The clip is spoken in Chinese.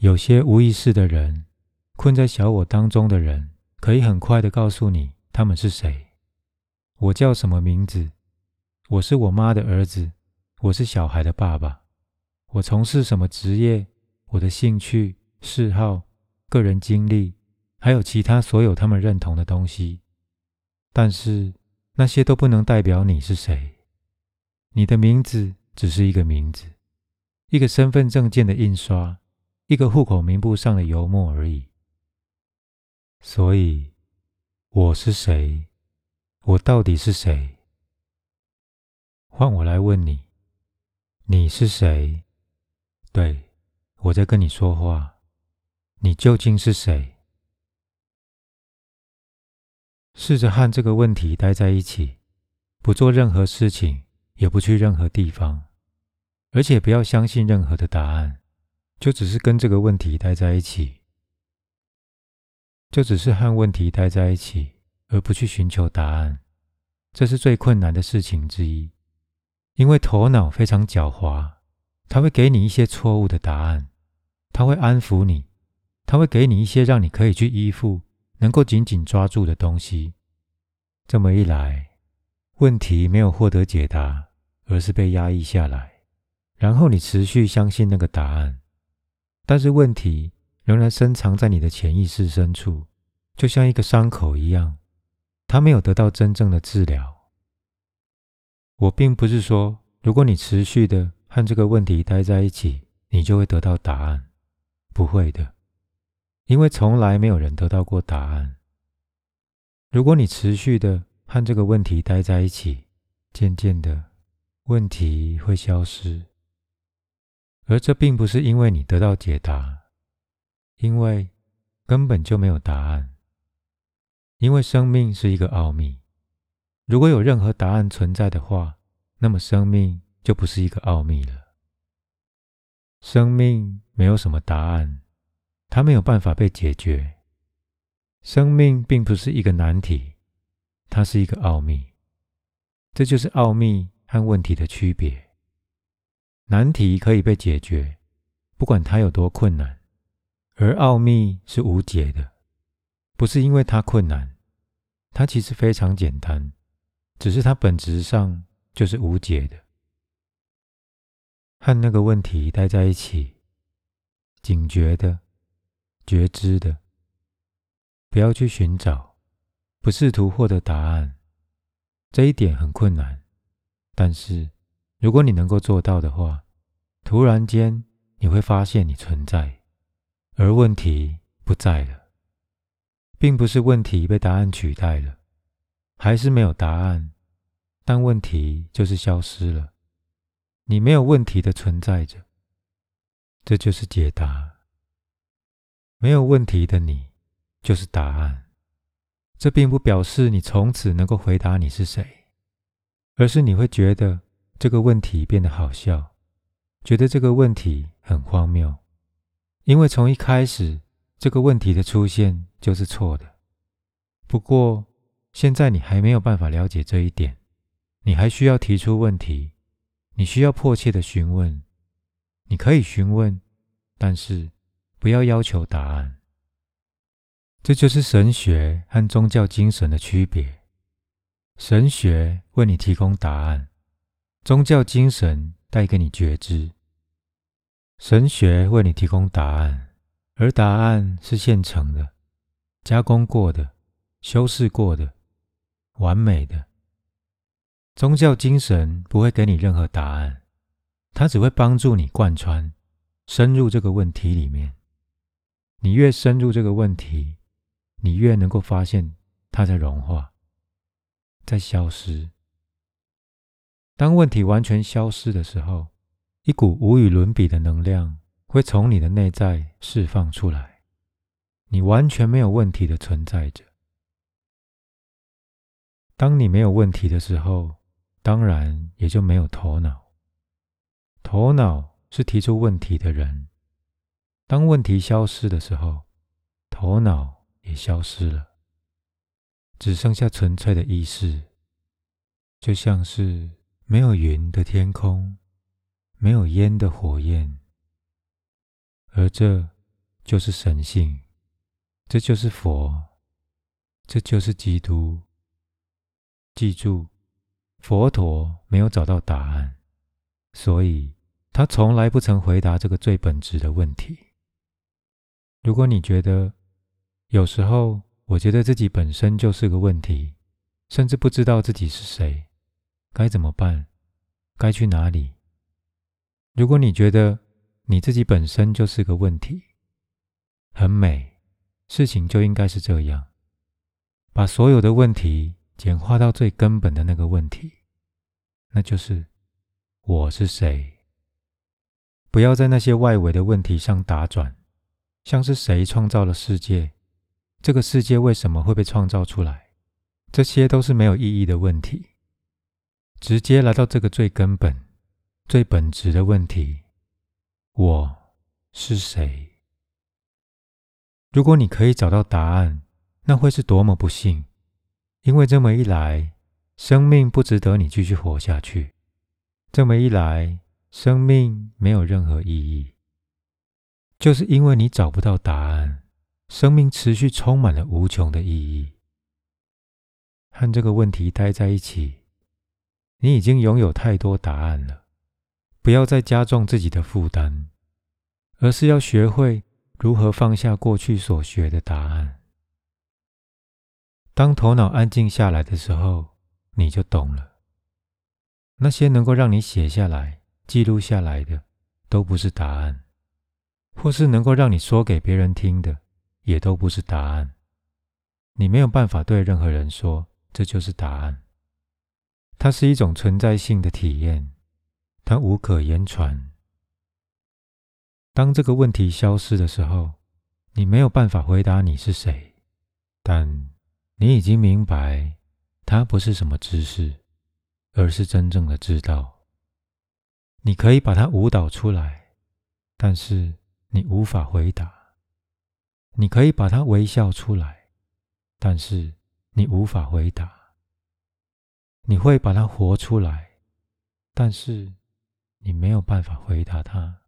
有些无意识的人，困在小我当中的人，可以很快的告诉你他们是谁。我叫什么名字？我是我妈的儿子，我是小孩的爸爸。我从事什么职业？我的兴趣、嗜好、个人经历，还有其他所有他们认同的东西。但是那些都不能代表你是谁。你的名字只是一个名字，一个身份证件的印刷，一个户口名簿上的油墨而已。所以，我是谁？我到底是谁？换我来问你，你是谁？对，我在跟你说话。你究竟是谁？试着和这个问题待在一起，不做任何事情，也不去任何地方，而且不要相信任何的答案，就只是跟这个问题待在一起，就只是和问题待在一起。而不去寻求答案，这是最困难的事情之一。因为头脑非常狡猾，它会给你一些错误的答案，它会安抚你，它会给你一些让你可以去依附、能够紧紧抓住的东西。这么一来，问题没有获得解答，而是被压抑下来。然后你持续相信那个答案，但是问题仍然深藏在你的潜意识深处，就像一个伤口一样。它没有得到真正的治疗。我并不是说，如果你持续的和这个问题待在一起，你就会得到答案。不会的，因为从来没有人得到过答案。如果你持续的和这个问题待在一起，渐渐的，问题会消失。而这并不是因为你得到解答，因为根本就没有答案。因为生命是一个奥秘，如果有任何答案存在的话，那么生命就不是一个奥秘了。生命没有什么答案，它没有办法被解决。生命并不是一个难题，它是一个奥秘。这就是奥秘和问题的区别。难题可以被解决，不管它有多困难，而奥秘是无解的。不是因为它困难，它其实非常简单，只是它本质上就是无解的。和那个问题待在一起，警觉的、觉知的，不要去寻找，不试图获得答案。这一点很困难，但是如果你能够做到的话，突然间你会发现你存在，而问题不在了。并不是问题被答案取代了，还是没有答案，但问题就是消失了。你没有问题的存在着，这就是解答。没有问题的你就是答案。这并不表示你从此能够回答你是谁，而是你会觉得这个问题变得好笑，觉得这个问题很荒谬，因为从一开始。这个问题的出现就是错的。不过，现在你还没有办法了解这一点，你还需要提出问题，你需要迫切的询问。你可以询问，但是不要要求答案。这就是神学和宗教精神的区别。神学为你提供答案，宗教精神带给你觉知。神学为你提供答案。而答案是现成的、加工过的、修饰过的、完美的。宗教精神不会给你任何答案，它只会帮助你贯穿、深入这个问题里面。你越深入这个问题，你越能够发现它在融化、在消失。当问题完全消失的时候，一股无与伦比的能量。会从你的内在释放出来，你完全没有问题的存在着。当你没有问题的时候，当然也就没有头脑。头脑是提出问题的人。当问题消失的时候，头脑也消失了，只剩下纯粹的意识，就像是没有云的天空，没有烟的火焰。而这就是神性，这就是佛，这就是基督。记住，佛陀没有找到答案，所以他从来不曾回答这个最本质的问题。如果你觉得有时候，我觉得自己本身就是个问题，甚至不知道自己是谁，该怎么办？该去哪里？如果你觉得你自己本身就是个问题，很美，事情就应该是这样，把所有的问题简化到最根本的那个问题，那就是我是谁。不要在那些外围的问题上打转，像是谁创造了世界，这个世界为什么会被创造出来，这些都是没有意义的问题。直接来到这个最根本。最本质的问题：我是谁？如果你可以找到答案，那会是多么不幸！因为这么一来，生命不值得你继续活下去；这么一来，生命没有任何意义。就是因为你找不到答案，生命持续充满了无穷的意义。和这个问题待在一起，你已经拥有太多答案了。不要再加重自己的负担，而是要学会如何放下过去所学的答案。当头脑安静下来的时候，你就懂了。那些能够让你写下来、记录下来的，都不是答案；或是能够让你说给别人听的，也都不是答案。你没有办法对任何人说这就是答案。它是一种存在性的体验。它无可言传。当这个问题消失的时候，你没有办法回答你是谁，但你已经明白，它不是什么知识，而是真正的知道。你可以把它舞蹈出来，但是你无法回答；你可以把它微笑出来，但是你无法回答。你会把它活出来，但是。你没有办法回答他。